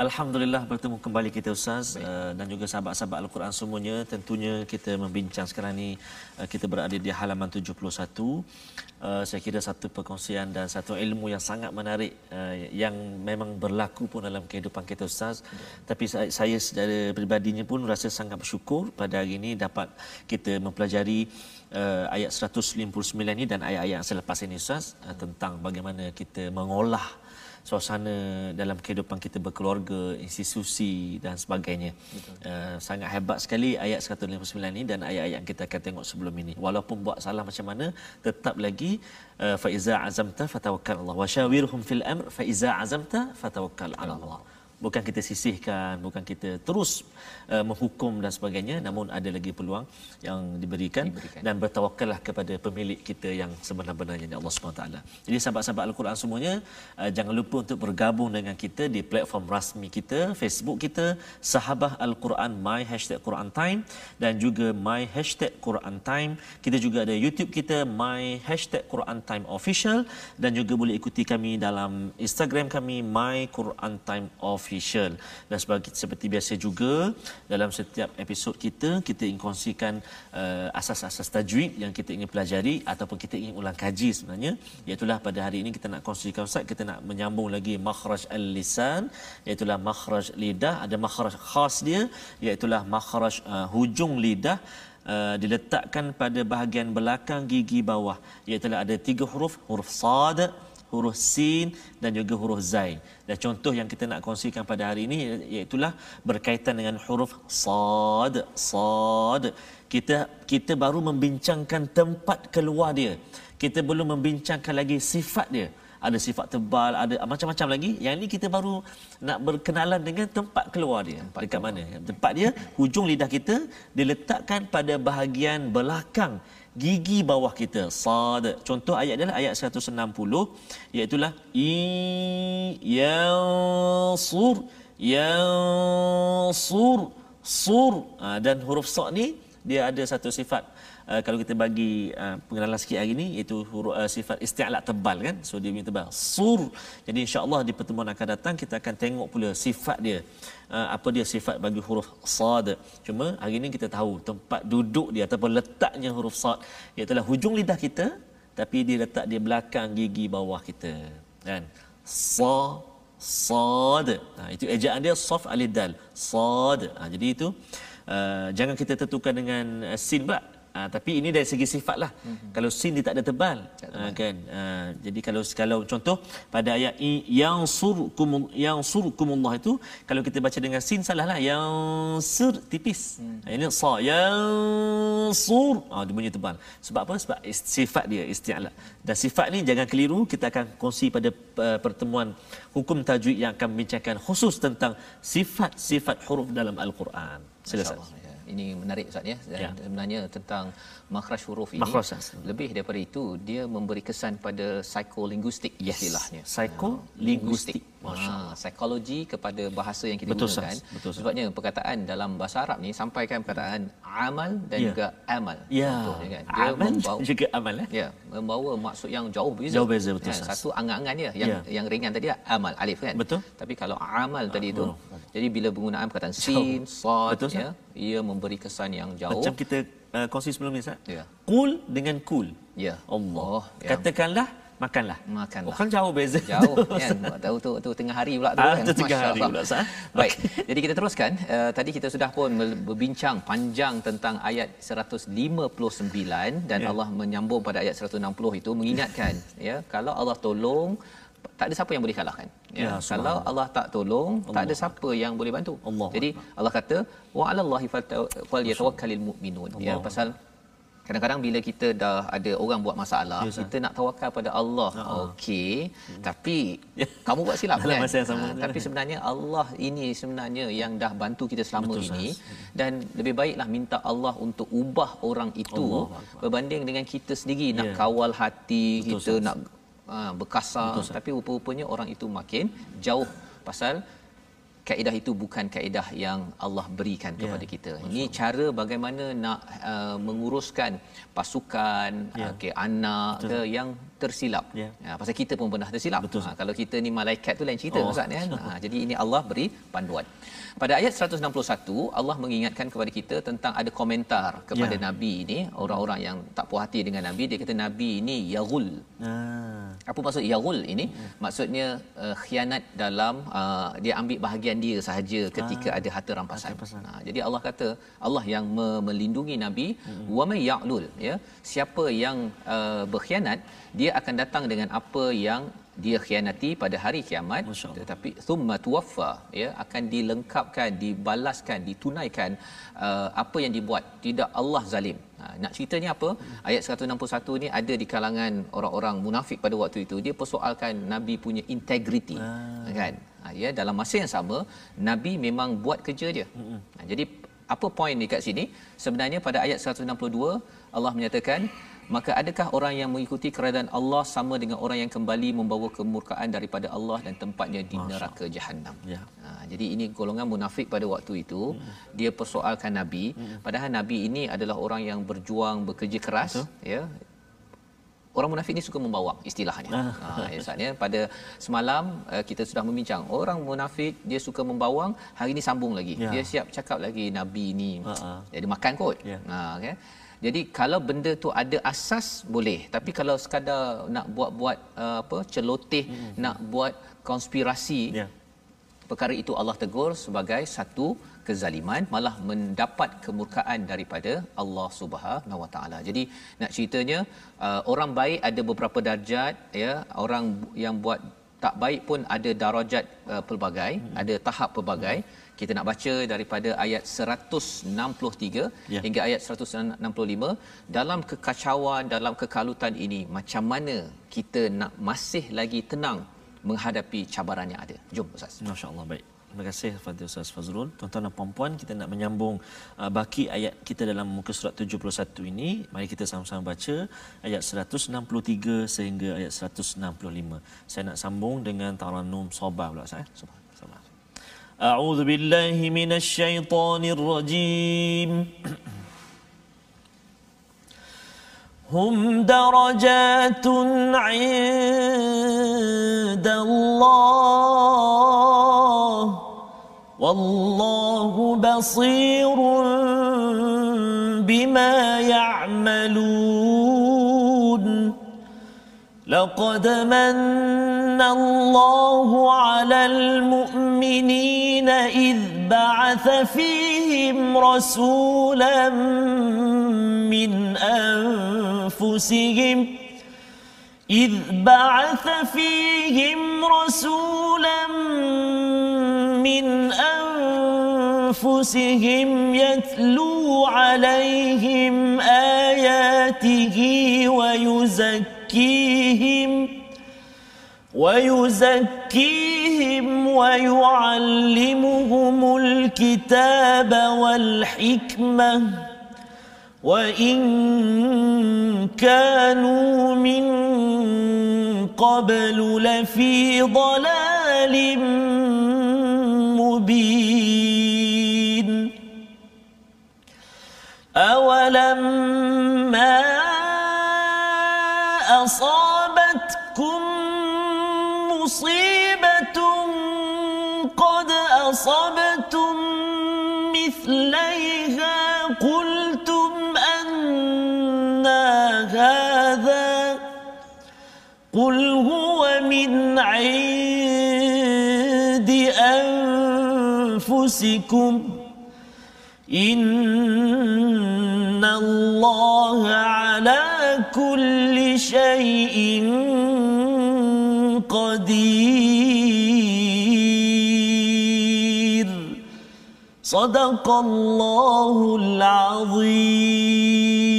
Alhamdulillah bertemu kembali kita Ustaz uh, dan juga sahabat-sahabat Al-Quran semuanya. Tentunya kita membincang sekarang ni uh, kita berada di halaman 71. Uh, saya kira satu perkongsian dan satu ilmu yang sangat menarik uh, yang memang berlaku pun dalam kehidupan kita Ustaz. Ya. Tapi saya, saya secara peribadinya pun rasa sangat bersyukur pada hari ini dapat kita mempelajari uh, ayat 159 ini dan ayat-ayat selepas ini Ustaz uh, tentang bagaimana kita mengolah suasana dalam kehidupan kita berkeluarga, institusi dan sebagainya. Uh, sangat hebat sekali ayat 159 ini dan ayat-ayat yang kita akan tengok sebelum ini. Walaupun buat salah macam mana, tetap lagi uh, fa iza azamta fatawakkal Allah wa syawirhum fil amr fa iza azamta fatawakkal ala Allah bukan kita sisihkan bukan kita terus uh, menghukum dan sebagainya namun ada lagi peluang yang diberikan, diberikan. dan bertawakkallah kepada pemilik kita yang sebenar-benarnya Allah Subhanahu taala. Jadi sahabat-sahabat al-Quran semuanya uh, jangan lupa untuk bergabung dengan kita di platform rasmi kita Facebook kita Sahabah Al-Quran my hashtag Quran Time dan juga my hashtag Quran Time. Kita juga ada YouTube kita my hashtag Quran Time official dan juga boleh ikuti kami dalam Instagram kami my Quran Time official official dan sebagai seperti biasa juga dalam setiap episod kita kita ingin kongsikan uh, asas-asas tajwid yang kita ingin pelajari ataupun kita ingin ulang kaji sebenarnya. Iaitu pada hari ini kita nak kongsikan ustaz kita nak menyambung lagi makhraj al-lisan iaitu makhraj lidah. Ada makhraj khas dia iaitu makhraj uh, hujung lidah Uh, diletakkan pada bahagian belakang gigi bawah. Iaitu ada tiga huruf huruf sad huruf sin dan juga huruf zai. Dan contoh yang kita nak kongsikan pada hari ini iaitu berkaitan dengan huruf sad, sad. Kita kita baru membincangkan tempat keluar dia. Kita belum membincangkan lagi sifat dia. Ada sifat tebal, ada macam-macam lagi. Yang ini kita baru nak berkenalan dengan tempat keluar dia. Tempat Dekat keluar. mana? Tempat dia, hujung lidah kita diletakkan pada bahagian belakang gigi bawah kita. Sad. Contoh ayat adalah ayat 160 iaitu lah yansur yansur sur. Ha, dan huruf sa ni dia ada satu sifat uh, kalau kita bagi uh, pengenalan sikit hari ini iaitu huruf uh, sifat isti'la tebal kan? So dia punya tebal. Sur. Jadi insyaallah di pertemuan akan datang kita akan tengok pula sifat dia. Uh, apa dia sifat bagi huruf sad. Cuma hari ini kita tahu tempat duduk dia ataupun letaknya huruf sad iaitu hujung lidah kita tapi dia letak di belakang gigi bawah kita. Kan? Sa sad. Ha, itu ejaan dia soft alif dal. Sad. Ha, jadi itu uh, jangan kita tentukan dengan uh, sin pula Uh, tapi ini dari segi sifat lah. Mm-hmm. Kalau sin dia tak ada tebal, tak uh, kan. Uh, jadi kalau kalau contoh pada ayat yang surkum yang surkumullah itu kalau kita baca dengan sin salah lah. Yang sur tipis. Mm. Ini sa yang sur. Ah dia bunyi tebal. Sebab apa? Sebab sifat dia isti'la. Dan sifat ni jangan keliru. Kita akan kongsi pada uh, pertemuan hukum tajwid yang akan membincangkan khusus tentang sifat-sifat huruf dalam al-Quran. Silakan ini menarik Ustaz ya. ya. Sebenarnya tentang makhraj huruf ini makhraj. lebih daripada itu dia memberi kesan pada psikolinguistik yes. istilahnya. Psikolinguistik. Ha, psikologi kepada bahasa yang kita Betul, gunakan. Betul, Sebabnya perkataan dalam bahasa Arab ni sampaikan perkataan amal dan ya. juga amal. Ya. kan? Dia amal membawa, juga amal eh? ya. membawa maksud yang jauh beza. Jauh beza betul. Ya, satu angan-angan dia yang ya. yang ringan tadi amal alif kan. Betul. Tapi kalau amal tadi itu jadi bila penggunaan perkataan sin, sad ya, ia memberi kesan yang jauh. Macam kita uh, kongsi sebelum ni Ustaz. Ya. Kul dengan kul. Ya. Allah. Oh, Katakanlah makanlah. Makanlah. Oh, kan jauh beza. Jauh kan. Tahu tu tu tengah hari pula tu ah, kan. Tengah hari pula sah. Baik. Jadi kita teruskan. Uh, tadi kita sudah pun berbincang panjang tentang ayat 159 dan ya. Allah menyambung pada ayat 160 itu mengingatkan ya kalau Allah tolong tak ada siapa yang boleh kalahkan ya, ya kalau Allah tak tolong Allah. tak ada siapa yang boleh bantu Allah. jadi Allah kata wa 'alallahi falyatawakkalul mu'minun ya pasal kadang-kadang bila kita dah ada orang buat masalah yes, kita nak tawakal pada Allah uh-huh. okey hmm. tapi ya. kamu buat silap kan masa yang sama. Ha, tapi sebenarnya Allah ini sebenarnya yang dah bantu kita selama Betul, ini sahas. dan lebih baiklah minta Allah untuk ubah orang itu Allah. berbanding dengan kita sendiri yeah. nak ya. kawal hati Betul, kita sahas. nak uh, berkasar Betul, tapi rupa-rupanya orang itu makin jauh pasal kaedah itu bukan kaedah yang Allah berikan ya, kepada kita. Masya Ini cara bagaimana nak uh, menguruskan pasukan, ya. uh, ke anak Betul. ke yang tersilap. Ya. Ha, pasal kita pun pernah tersilap. Betul. Ha, kalau kita ni malaikat tu lain cerita Oh. Ustaz ya. Ha, jadi ini Allah beri panduan. Pada ayat 161 Allah mengingatkan kepada kita tentang ada komentar kepada Ya. nabi ini, orang-orang yang tak puas hati dengan nabi, dia kata nabi ini yaghul. Ah. Apa maksud yaghul ini? Maksudnya uh, khianat dalam uh, dia ambil bahagian dia sahaja ketika ada harta rampasan. Harta rampasan. Ha, jadi Allah kata Allah yang me- melindungi nabi wa may ya'lul ya. Siapa yang uh, berkhianat dia akan datang dengan apa yang dia khianati pada hari kiamat. Tetapi thumma tuwaffa ya akan dilengkapkan dibalaskan ditunaikan uh, apa yang dibuat. Tidak Allah zalim. Ha, nak ceritanya apa? Ayat 161 ni ada di kalangan orang-orang munafik pada waktu itu. Dia persoalkan nabi punya integriti kan? Ha, ya dalam masa yang sama nabi memang buat kerja dia. Ha, jadi apa poin dekat sini? Sebenarnya pada ayat 162 Allah menyatakan maka adakah orang yang mengikuti keredaan Allah sama dengan orang yang kembali membawa kemurkaan daripada Allah dan tempatnya di neraka jahanam Ya. Ha, jadi ini golongan munafik pada waktu itu hmm. dia persoalkan nabi hmm. padahal nabi ini adalah orang yang berjuang bekerja keras Betul. ya orang munafik ni suka membawang istilahnya ha ya Ustaz, ya pada semalam uh, kita sudah membincang orang munafik dia suka membawang hari ni sambung lagi Ya. dia siap cakap lagi nabi ni Ha-ha. jadi makan kot Ya. ha kan jadi kalau benda tu ada asas boleh tapi kalau sekadar nak buat-buat uh, apa celoteh hmm. nak buat konspirasi Ya. perkara itu Allah tegur sebagai satu kezaliman malah mendapat kemurkaan daripada Allah Subhanahu Wa Taala. Jadi nak ceritanya uh, orang baik ada beberapa darjat ya, orang yang buat tak baik pun ada darajat uh, pelbagai, hmm. ada tahap pelbagai. Kita nak baca daripada ayat 163 Ya. hingga ayat 165 dalam kekacauan dalam kekalutan ini macam mana kita nak masih lagi tenang menghadapi cabaran yang ada. Jom Ustaz. Masya Allah baik. Terima kasih Fadil Ustaz Fazrul. Tuan-tuan dan puan-puan, kita nak menyambung uh, baki ayat kita dalam muka surat 71 ini. Mari kita sama-sama baca ayat 163 sehingga ayat 165. Saya nak sambung dengan Taranum Soba pula saya. Soba. أعوذ بالله من الشيطان الرجيم. هم درجات عند الله والله بصير بما يعملون. لقد من الله على المؤمنين إذ بعث فيهم رسولا من أنفسهم. إذ بعث فيهم رسولا من أنفسهم يتلو عليهم آياته ويزكيهم. ويزكيهم ويعلمهم الكتاب والحكمة. وإن كانوا من قبل لفي ضلال مبين. أولما أصابتكم قل هو من عند أنفسكم إن الله على كل شيء قدير صدق الله العظيم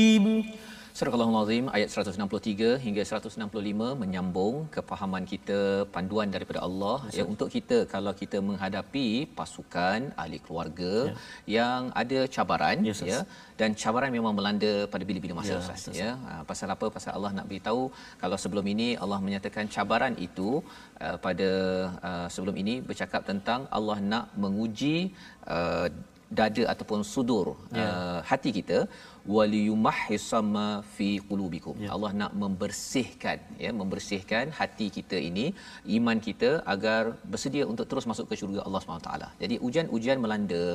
Surah Al-Azim ayat 163 hingga 165 menyambung kepahaman kita panduan daripada Allah ya untuk kita kalau kita menghadapi pasukan ahli keluarga Ya. yang ada cabaran Ya, Ustaz. ya dan cabaran memang melanda pada bila-bila masa Ya, Ustaz Ustaz. ya Ha, pasal apa pasal Allah nak beritahu kalau sebelum ini Allah menyatakan cabaran itu uh, pada uh, sebelum ini bercakap tentang Allah nak menguji uh, dada ataupun sudur yeah. uh, hati kita waliyumahhisama fi qulubikum yeah. Allah nak membersihkan ya membersihkan hati kita ini iman kita agar bersedia untuk terus masuk ke syurga Allah Subhanahu taala jadi ujian-ujian melanda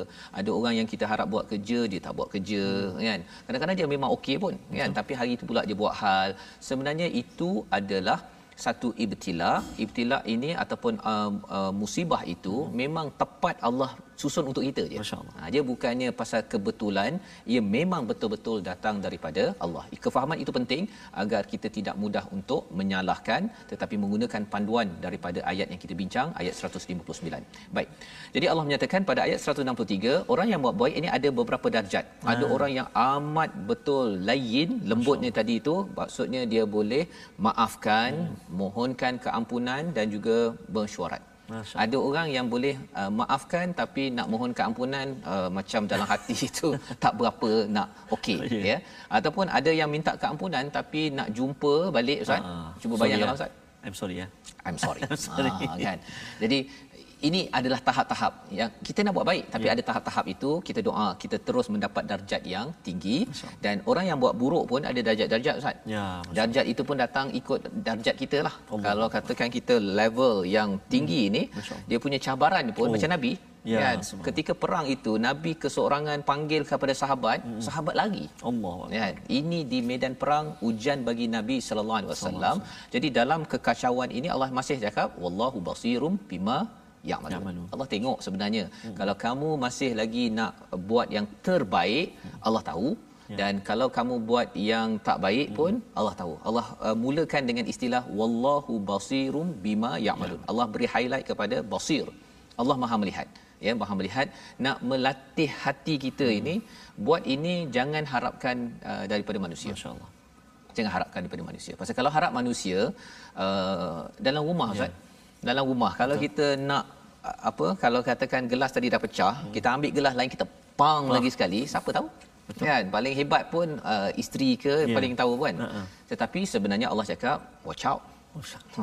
ada orang yang kita harap buat kerja dia tak buat kerja hmm. kan kadang-kadang dia memang okey pun Betul. kan tapi hari itu pula dia buat hal sebenarnya itu adalah satu ibtila ibtila ini ataupun uh, uh, musibah itu hmm. memang tepat Allah susun untuk kita je. Masya-Allah. Ha, dia bukannya pasal kebetulan, ia memang betul-betul datang daripada Allah. Kefahaman itu penting agar kita tidak mudah untuk menyalahkan tetapi menggunakan panduan daripada ayat yang kita bincang ayat 159. Baik. Jadi Allah menyatakan pada ayat 163, orang yang buat baik ini ada beberapa darjat. Ha. Ada orang yang amat betul layin, lembutnya tadi itu, maksudnya dia boleh maafkan, hmm. mohonkan keampunan dan juga bersyuarat. Masya. Ada orang yang boleh uh, maafkan tapi nak mohon keampunan uh, macam dalam hati itu tak berapa nak okey yeah. ya. Ataupun ada yang minta keampunan tapi nak jumpa balik ustaz. Uh, Cuba bayangkan ya. ustaz. I'm sorry ya. I'm sorry. I'm sorry. Uh, kan. Jadi ini adalah tahap-tahap yang kita nak buat baik tapi ya. ada tahap-tahap itu kita doa kita terus mendapat darjat yang tinggi dan orang yang buat buruk pun ada darjat-darjat ustaz. Ya. Darjat itu pun datang ikut darjat kita lah. Allah. Kalau katakan kita level yang tinggi hmm. ini dia punya cabaran pun oh. macam nabi Ya, kan? ketika perang itu nabi keseorangan panggil kepada sahabat hmm. sahabat lagi Allah kan ini di medan perang ujian bagi nabi sallallahu alaihi wasallam jadi dalam kekacauan ini Allah masih cakap wallahu basirum bima ya'malun. Allah tengok sebenarnya hmm. kalau kamu masih lagi nak buat yang terbaik hmm. Allah tahu ya. dan kalau kamu buat yang tak baik hmm. pun Allah tahu. Allah uh, mulakan dengan istilah wallahu basirum bima ya'malun. Ya. Allah beri highlight kepada basir. Allah Maha melihat. Ya, Maha melihat nak melatih hati kita hmm. ini buat ini jangan harapkan uh, daripada manusia. Masya-Allah. Jangan harapkan daripada manusia. Pasal kalau harap manusia uh, dalam rumah ya. Ustaz, dalam rumah kalau Betul. kita nak apa kalau katakan gelas tadi dah pecah hmm. kita ambil gelas lain kita pang oh. lagi sekali siapa tahu Betul. kan paling hebat pun uh, isteri ke yeah. paling tahu kan uh-huh. tetapi sebenarnya Allah cakap watch out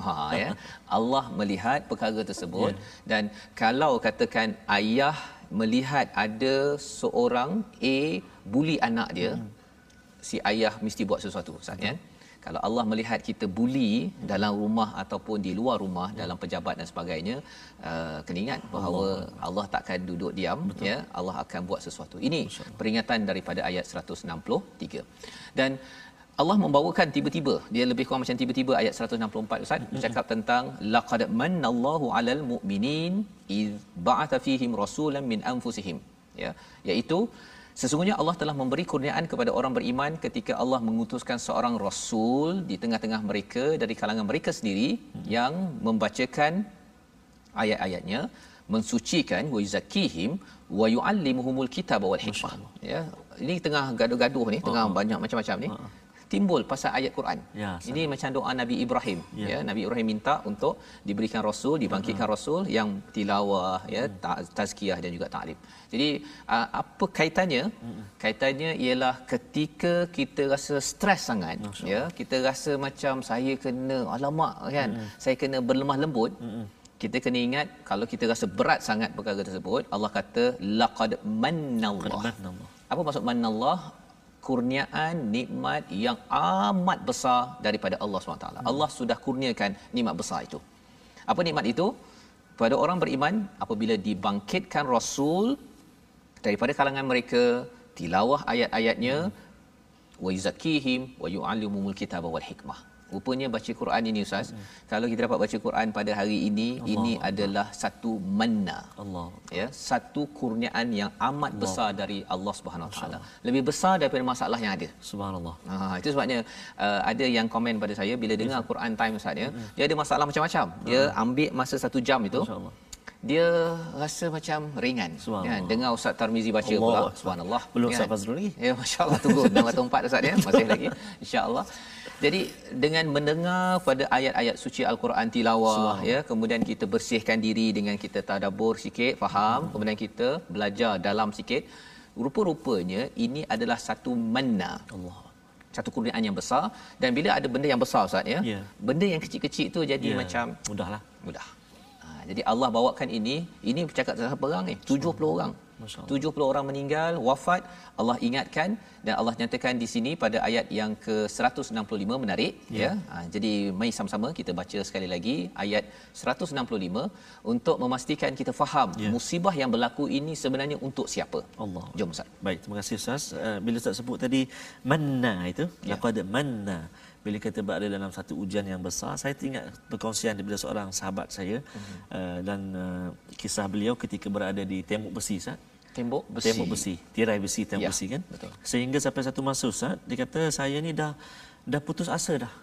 Ha ya. Allah melihat perkara tersebut yeah. dan kalau katakan ayah melihat ada seorang A bully anak dia hmm. si ayah mesti buat sesuatu Ustaz ya kalau Allah melihat kita buli dalam rumah ataupun di luar rumah dalam pejabat dan sebagainya uh, kena ingat bahawa Allah, Allah takkan duduk diam Betul. ya. Allah akan buat sesuatu. Ini peringatan daripada ayat 163 dan Allah membawakan tiba-tiba dia lebih kurang macam tiba-tiba ayat 164 Ustaz bercakap tentang laqad manallahu alal mu'minin iz ba'atha fihim rasulan min anfusihim ya. Iaitu Sesungguhnya Allah telah memberi kurniaan kepada orang beriman ketika Allah mengutuskan seorang rasul di tengah-tengah mereka dari kalangan mereka sendiri yang membacakan ayat-ayatnya, mensucikan wa yuzakihim wa yuallimuhumul kitaba wal hikmah. Ya, ini tengah gaduh-gaduh ni, tengah uh-huh. banyak macam-macam ni. Uh-huh timbul pasal ayat Quran. Ya, ini macam doa Nabi Ibrahim. Ya. ya, Nabi Ibrahim minta untuk diberikan rasul, dibangkitkan uh-huh. rasul yang tilawah, ya, uh-huh. tazkiyah dan juga ta'lim. Jadi apa kaitannya? Uh-huh. Kaitannya ialah ketika kita rasa stres sangat, Masya ya, kita rasa macam saya kena alamak kan, uh-huh. saya kena berlemah lembut. Uh-huh. Kita kena ingat kalau kita rasa berat sangat perkara tersebut, Allah kata laqad mannallah. Apa maksud mannallah? Kurniaan nikmat yang amat besar daripada Allah SWT. Hmm. Allah sudah kurniakan nikmat besar itu. Apa nikmat itu? Pada orang beriman, apabila dibangkitkan Rasul daripada kalangan mereka, tilawah ayat-ayatnya, hmm. wa yuzakihim wa yu'allimumul kitaba wal hikmah rupanya baca Quran ini ustaz hmm. kalau kita dapat baca Quran pada hari ini Allah ini Allah. adalah satu manna. Allah ya satu kurniaan yang amat Allah. besar dari Allah Subhanahu taala. Lebih besar daripada masalah yang ada. Subhanallah. Ha itu sebabnya uh, ada yang komen pada saya bila dengar yes. Quran time ustaz ya hmm. dia ada masalah macam-macam. Dia ambil masa satu jam itu dia rasa macam ringan. Kan? Dengar ustaz Tarmizi baca Allah. pula subhanallah. Belum kan? ustaz Fazrul lagi? Ya masyaallah tunggu. 6 atau 4 ustaz ya. Masih lagi. Insyaallah jadi dengan mendengar pada ayat-ayat suci al-Quran tilawah ya kemudian kita bersihkan diri dengan kita tadabbur sikit faham hmm. kemudian kita belajar dalam sikit rupa-rupanya ini adalah satu manna Allah satu kurniaan yang besar dan bila ada benda yang besar ustaz ya yeah. benda yang kecil-kecil tu jadi yeah. macam mudahlah mudah jadi Allah bawakan ini, ini bercakap tentang perang ni, 70 orang. Masya Allah. 70 orang meninggal, wafat, Allah ingatkan dan Allah nyatakan di sini pada ayat yang ke-165 menarik ya. ya. Ha, jadi mari sama-sama kita baca sekali lagi ayat 165 untuk memastikan kita faham ya. musibah yang berlaku ini sebenarnya untuk siapa. Allah. Jom Ustaz. Baik, terima kasih Ustaz. Uh, bila Ustaz sebut tadi manna itu, ya. laqad manna bila kita berada dalam satu ujian yang besar saya teringat perkongsian daripada seorang sahabat saya uh-huh. uh, dan uh, kisah beliau ketika berada di tembok besi Ustaz tembok besi. Tembok besi. Tirai besi tembok ya, besi kan? betul. sehingga sampai satu masa Ustaz dia kata saya ni dah dah putus asa dah.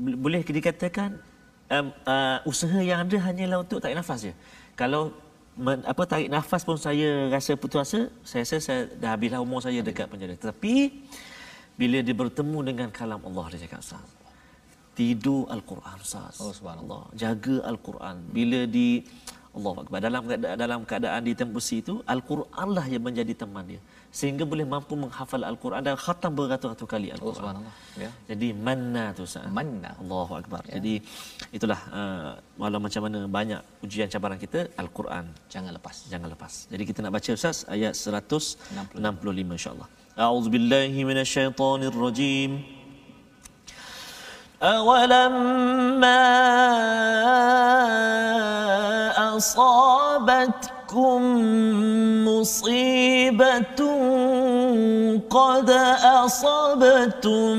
Boleh dikatakan um, uh, usaha yang ada hanyalah untuk tarik nafas je. Kalau men, apa tarik nafas pun saya rasa putus asa saya rasa saya dah habislah umur saya dekat penjara. Tetapi bila dia bertemu dengan kalam Allah dia cakap Ustaz tidur al-Quran Ustaz. Oh subhanallah. Jaga al-Quran. Bila di Allah Akbar. Dalam, dalam keadaan ditembusi itu, Al-Quran lah yang menjadi teman dia. Sehingga boleh mampu menghafal Al-Quran dan khatam beratus-ratus kali Al-Quran. Oh, Allah, ya. Jadi manna tu sahaja. Manna. Allahu Akbar. Ya. Jadi itulah uh, walau macam mana banyak ujian cabaran kita, Al-Quran. Jangan lepas. Jangan lepas. Jadi kita nak baca Ustaz ayat 165 insyaAllah. A'udzubillahiminasyaitanirrojim. Al-Quran. أولما أصابتكم مصيبة قد أصبتم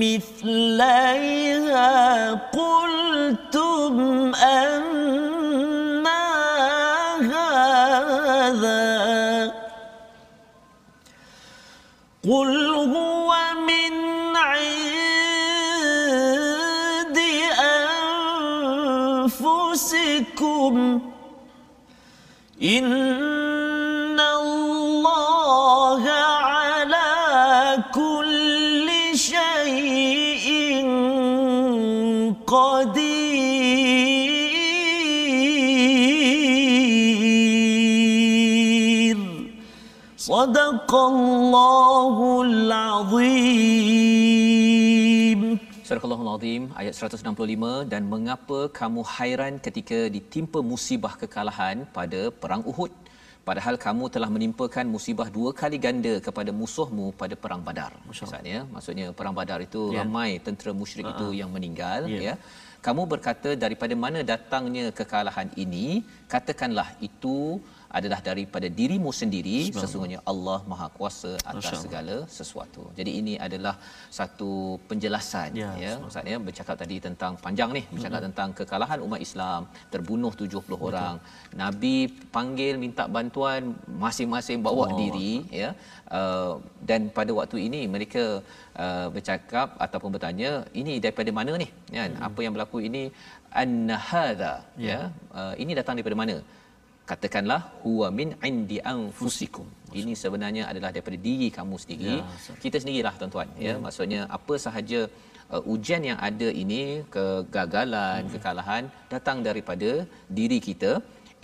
مثليها قلتم أن هذا قل إن الله على كل شيء قدير صدق الله العظيم. Surah Al-Azim ayat 165 dan mengapa kamu hairan ketika ditimpa musibah kekalahan pada perang Uhud padahal kamu telah menimpakan musibah dua kali ganda kepada musuhmu pada perang Badar. Maksudnya maksudnya perang Badar itu yeah. ramai tentera musyrik uh-huh. itu yang meninggal yeah. ya. Kamu berkata daripada mana datangnya kekalahan ini katakanlah itu adalah daripada dirimu sendiri sesungguhnya Allah Maha Kuasa atas segala sesuatu. Jadi ini adalah satu penjelasan ya, ya. Ustaz ya bercakap tadi tentang panjang ni bercakap hmm. tentang kekalahan umat Islam terbunuh 70 Betul. orang. Nabi panggil minta bantuan masing-masing bawa oh. diri ya. Uh, dan pada waktu ini mereka uh, bercakap ataupun bertanya ini daripada mana ni kan hmm. apa yang berlaku ini annahadha ya, ya. Uh, ini datang daripada mana katakanlah huwa min indi anfusikum. Ini sebenarnya adalah daripada diri kamu sendiri. Ya, kita sendirilah tuan-tuan ya. ya. Maksudnya apa sahaja uh, ujian yang ada ini kegagalan hmm. kekalahan datang daripada diri kita.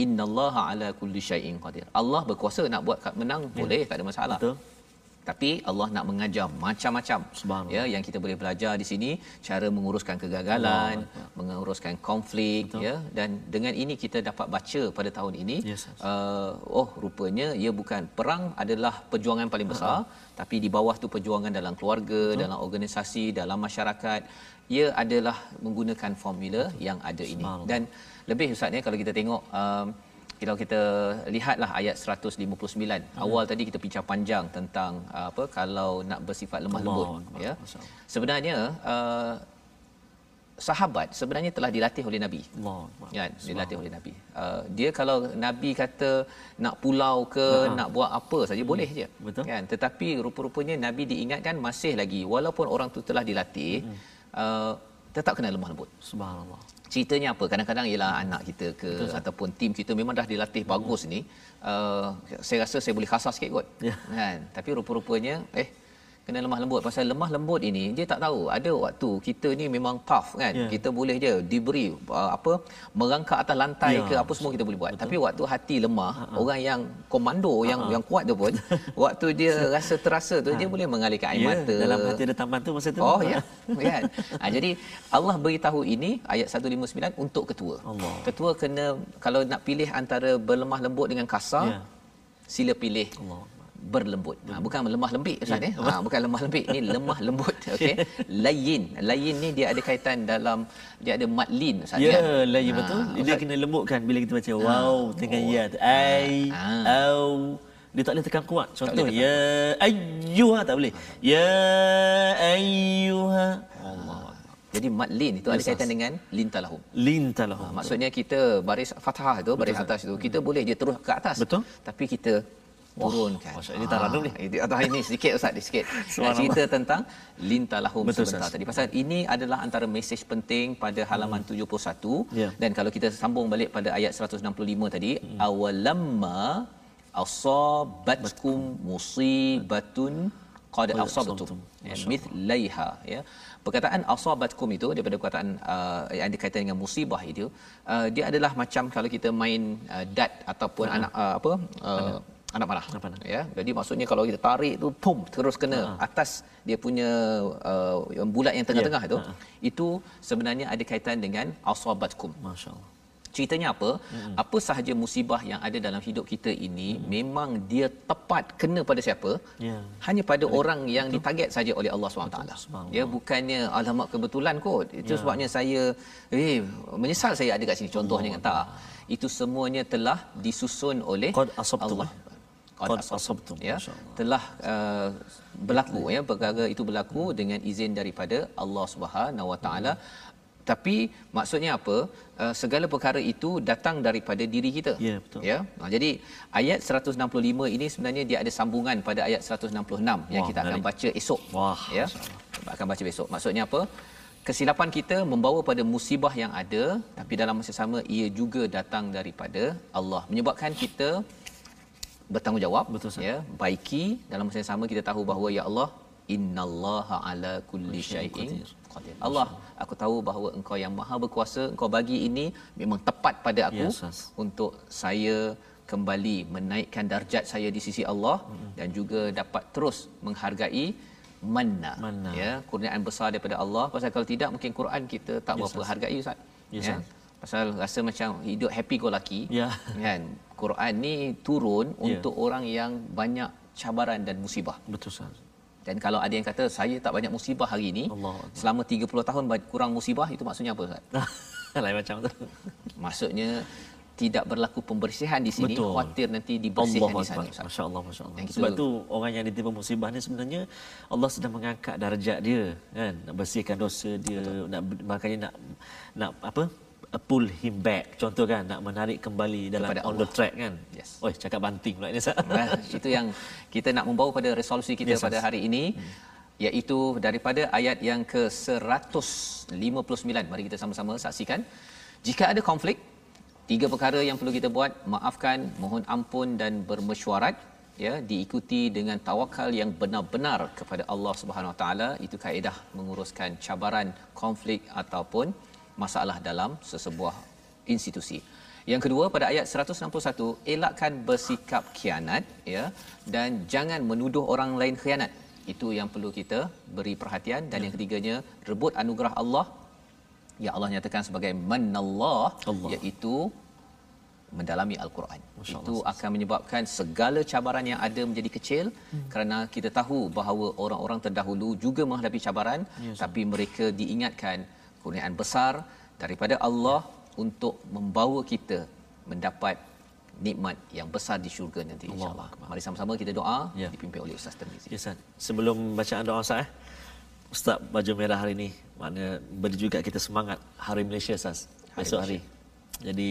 Innallaha ala kulli syai'in qadir. Allah berkuasa nak buat menang ya. boleh tak ada masalah. Betul tapi Allah nak mengajar macam-macam ya yang kita boleh belajar di sini cara menguruskan kegagalan Allah. menguruskan konflik Betul. ya dan dengan ini kita dapat baca pada tahun ini yes, yes. Uh, oh rupanya ia bukan perang adalah perjuangan paling besar uh-huh. tapi di bawah tu perjuangan dalam keluarga Betul. dalam organisasi dalam masyarakat ia adalah menggunakan formula Betul. yang ada ini dan lebih ustaz ya kalau kita tengok uh, kalau kita lihatlah ayat 159 hmm. awal tadi kita bincang panjang tentang uh, apa kalau nak bersifat lemah lembut ya. Sebenarnya uh, sahabat sebenarnya telah dilatih oleh nabi. Allah kan dilatih oleh nabi. Uh, dia kalau nabi kata nak pulau ke uh nak buat apa saja hmm. boleh je. Betul. Kan? Tetapi rupa-rupanya nabi diingatkan masih lagi. Walaupun orang tu telah dilatih hmm. uh, tetap kena lemah lembut. Subhanallah. Ceritanya apa? Kadang-kadang ialah anak kita ke Betul, ataupun tim kita memang dah dilatih hmm. bagus ni uh, saya rasa saya boleh kasar sikit kot. Yeah. kan? Tapi rupa-rupanya eh kena lemah lembut pasal lemah lembut ini dia tak tahu ada waktu kita ni memang tough kan Ya. kita boleh je diberi uh, apa merangkak atas lantai Ya. ke apa semua kita boleh buat tapi waktu hati lemah orang yang komando yang yang kuat tu pun waktu dia rasa terasa tu dia boleh mengalirkan air Ya, mata dalam hati ada taman tu masa tu. Oh ya. Kan? Ha, jadi Allah beritahu ini ayat 159 untuk ketua. Allah. Ketua kena kalau nak pilih antara berlemah lembut dengan kasar, Ya. sila pilih Allah. Berlembut. Ha, bukan lemah lembik Ustaz ya. Ha, bukan lemah lembik, ni lemah lembut. Okey. Layin. Layin ni dia ada kaitan dalam dia ada mad lin Ustaz Ya, kan? ya Ha, betul. Dia Ustaz- kena lembutkan bila kita baca wow dengan ya tu. Ai, Ah. au. Dia tak boleh tekan kuat. Contoh tekan ya ayyuha tak boleh. Ya ayyuha. Allah. Jadi mad lin itu ada Yes, kaitan Ustaz. dengan lintalahum. Lintalahum. Ha, maksudnya kita baris fathah tu baris atas tu kita boleh je terus ke atas Betul. tapi kita turunkan. Allah, ini taradum ni. ini atas ini sikit ustaz ni sikit. Nak cerita tentang lintalahum Betul, sebentar Ustaz. tadi. Pasal ini adalah antara mesej penting pada halaman 71 Ya. dan kalau kita sambung balik pada ayat 165 tadi awalamma asabatkum musibatun qad asabtum ya, mithlaiha ya. Perkataan asabatkum itu daripada perkataan uh, yang ada kaitan dengan musibah itu uh, dia adalah macam kalau kita main uh, dart ataupun anak uh, apa uh, anak panah Anak panah. ya jadi maksudnya kalau kita tarik tu pum terus kena atas dia punya uh, bulat yang tengah-tengah Ya. itu Ha. itu sebenarnya ada kaitan dengan asabatkum Masya-Allah. Ceritanya apa? Hmm. Apa sahaja musibah yang ada dalam hidup kita ini hmm. memang dia tepat kena pada siapa? Ya. Hanya pada orang yang ditarget saja oleh Allah SWT. Subhanallah. Ya bukannya alamak kebetulan kot. Itu ya. sebabnya saya eh menyesal saya ada kat sini contohnya kan tak. Itu semuanya telah disusun oleh Qad. Allah. Qad asabtum. Ya, telah uh, berlaku ya perkara itu berlaku dengan izin daripada Allah Subhanahu Wa Taala. Tapi maksudnya apa? Uh, segala perkara itu datang daripada diri kita. Ya, betul. Ya. Nah, jadi ayat 165 ini sebenarnya dia ada sambungan pada ayat 166 yang kita akan menarik. baca esok. Wah, ya. Masya Akan baca besok. Maksudnya apa? Kesilapan kita membawa pada musibah yang ada tapi dalam masa sama ia juga datang daripada Allah. Menyebabkan kita bertanggungjawab Betul, Ustaz. ya baiki dalam masa yang sama kita tahu bahawa ya Allah innallaha ala kulli syai'in qadir Allah aku tahu bahawa engkau yang maha berkuasa engkau bagi ini memang tepat pada aku Ya, Ustaz. untuk saya kembali menaikkan darjat saya di sisi Allah dan juga dapat terus menghargai manna, Manna. ya kurniaan besar daripada Allah pasal kalau tidak mungkin Quran kita tak Ya, berapa Ustaz. hargai ustaz Ya, kan pasal rasa macam hidup happy go lucky Ya. kan Quran ni turun Ya. untuk orang yang banyak cabaran dan musibah Betul Ustaz. dan kalau ada yang kata saya tak banyak musibah hari ini Allah selama 30 tahun kurang musibah itu maksudnya apa ustaz Lain macam tu. maksudnya tidak berlaku pembersihan di sini Betul. khawatir nanti dibersihkan Allah di sana ustaz Masya Allah, Masya Allah. Kita- Sebab tu orang yang ditimpa musibah ni sebenarnya Allah sedang mengangkat darjat dia kan, nak bersihkan dosa dia, nak makanya nak nak apa? Pull him back. Contoh kan nak menarik kembali dalam Kepada on Allah. the track kan. Yes. Oi, cakap banting pula ni Ustaz. Nah, itu yang kita nak membawa pada resolusi kita Yes, pada hari ini iaitu daripada ayat yang ke 159 mari kita sama-sama saksikan jika ada konflik tiga perkara yang perlu kita buat maafkan mohon ampun dan bermesyuarat ya diikuti dengan tawakal yang benar-benar kepada Allah Subhanahu Wa Taala itu kaedah menguruskan cabaran konflik ataupun masalah dalam sesebuah institusi yang kedua pada ayat 161 elakkan bersikap khianat ya dan jangan menuduh orang lain khianat itu yang perlu kita beri perhatian dan yang ketiganya rebut anugerah Allah yang Allah nyatakan sebagai manallah Allah. iaitu mendalami al-Quran. Masya Itu akan menyebabkan segala cabaran yang ada menjadi kecil hmm. kerana kita tahu bahawa orang-orang terdahulu juga menghadapi cabaran Yes. tapi mereka diingatkan kurniaan besar daripada Allah untuk membawa kita mendapat nikmat yang besar di syurga nanti Allah insya-Allah. Mari sama-sama kita doa Ya. dipimpin oleh Ustaz Tirmizi. Ya Ustaz, sebelum bacaan doa Ustaz eh. Ustaz baju merah hari ni makna beri juga kita semangat Hari Malaysia Ustaz. Esok hari. Jadi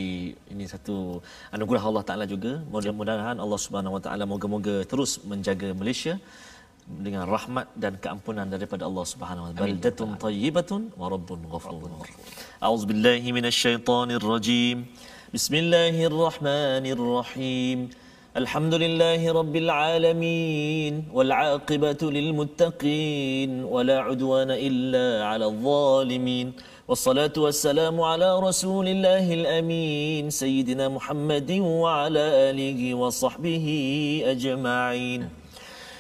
ini satu anugerah Allah Taala juga. Mudah-mudahan Allah Subhanahu Wa Taala moga-moga terus menjaga Malaysia dengan rahmat dan keampunan daripada Allah Subhanahu wa taala. Baldatun tayyibatun wa rabbun ghafur. A'udzubillahi minasyaitonir rajim. Bismillahirrahmanirrahim. الحمد لله رب العالمين والعاقبة للمتقين ولا عدوان إلا على الظالمين والصلاة والسلام على رسول الله الأمين سيدنا محمد وعلى آله وصحبه أجمعين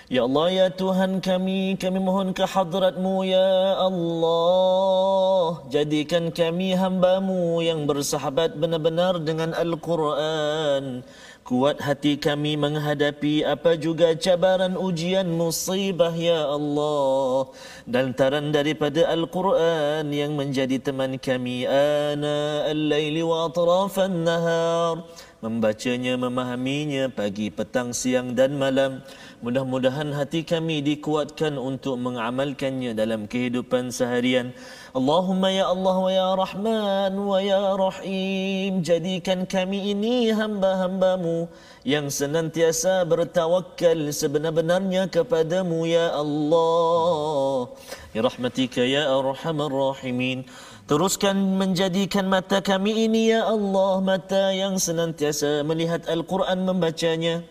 Ya Allah, ya Tuhan kami, kami mohon ke hadratmu, ya Allah. Jadikan kami hambamu yang bersahabat benar-benar dengan Al-Quran. Kuat hati kami menghadapi apa juga cabaran ujian musibah, ya Allah. Dan taran daripada Al-Quran yang menjadi teman kami. Ana al-layli wa atrafan nahar. Membacanya, memahaminya pagi, petang, siang dan malam. Mudah-mudahan hati kami dikuatkan untuk mengamalkannya dalam kehidupan seharian. Allahumma ya Allah wa ya Rahman wa ya Rahim. Jadikan kami ini hamba-hambamu yang senantiasa bertawakal sebenar-benarnya kepadamu ya Allah. Ya rahmatika ya arhamar rahimin. Teruskan menjadikan mata kami ini ya Allah mata yang senantiasa melihat Al-Quran membacanya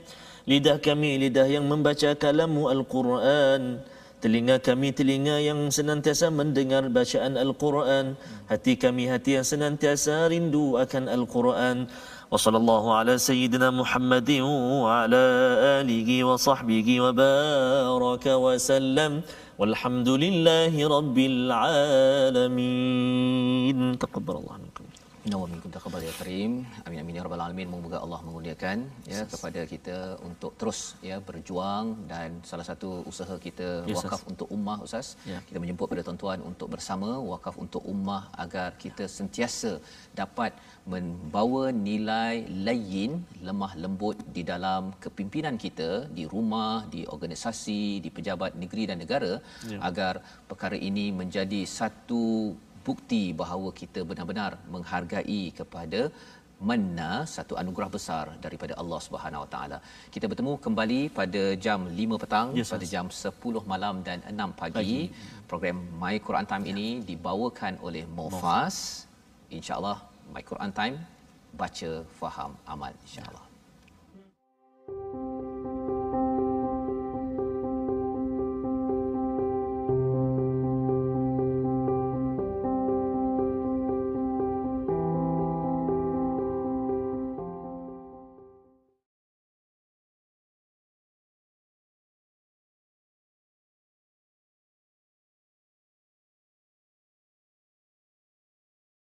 lidah kami lidah yang membaca kalamu Al-Quran. Telinga kami telinga yang senantiasa mendengar bacaan Al-Quran. Hati kami hati yang senantiasa rindu akan Al-Quran. Wa sallallahu ala sayyidina Muhammadin wa ala alihi wa sahbihi wa baraka wa sallam. Walhamdulillahi rabbil alamin taqabbalallahu minkum taqabbal ya karim. Amin amin ya rabbal alamin. Moga Allah mengurniakan ya yes. kepada kita untuk terus ya berjuang dan salah satu usaha kita yes, wakaf yes. untuk ummah ustaz. Yeah. Kita menjemput pada tuan-tuan untuk bersama wakaf untuk ummah agar kita sentiasa dapat membawa nilai layin lemah lembut di dalam kepimpinan kita di rumah, di organisasi, di pejabat negeri dan negara yeah. agar perkara ini menjadi satu bukti bahawa kita benar-benar menghargai kepada mana satu anugerah besar daripada Allah Subhanahu Wa Taala. Kita bertemu kembali pada jam 5 petang yes, pada jam 10 malam dan 6 pagi. pagi. Program My Quran Time ini dibawakan oleh Mofas. Insya-Allah My Quran Time baca faham amal insya-Allah.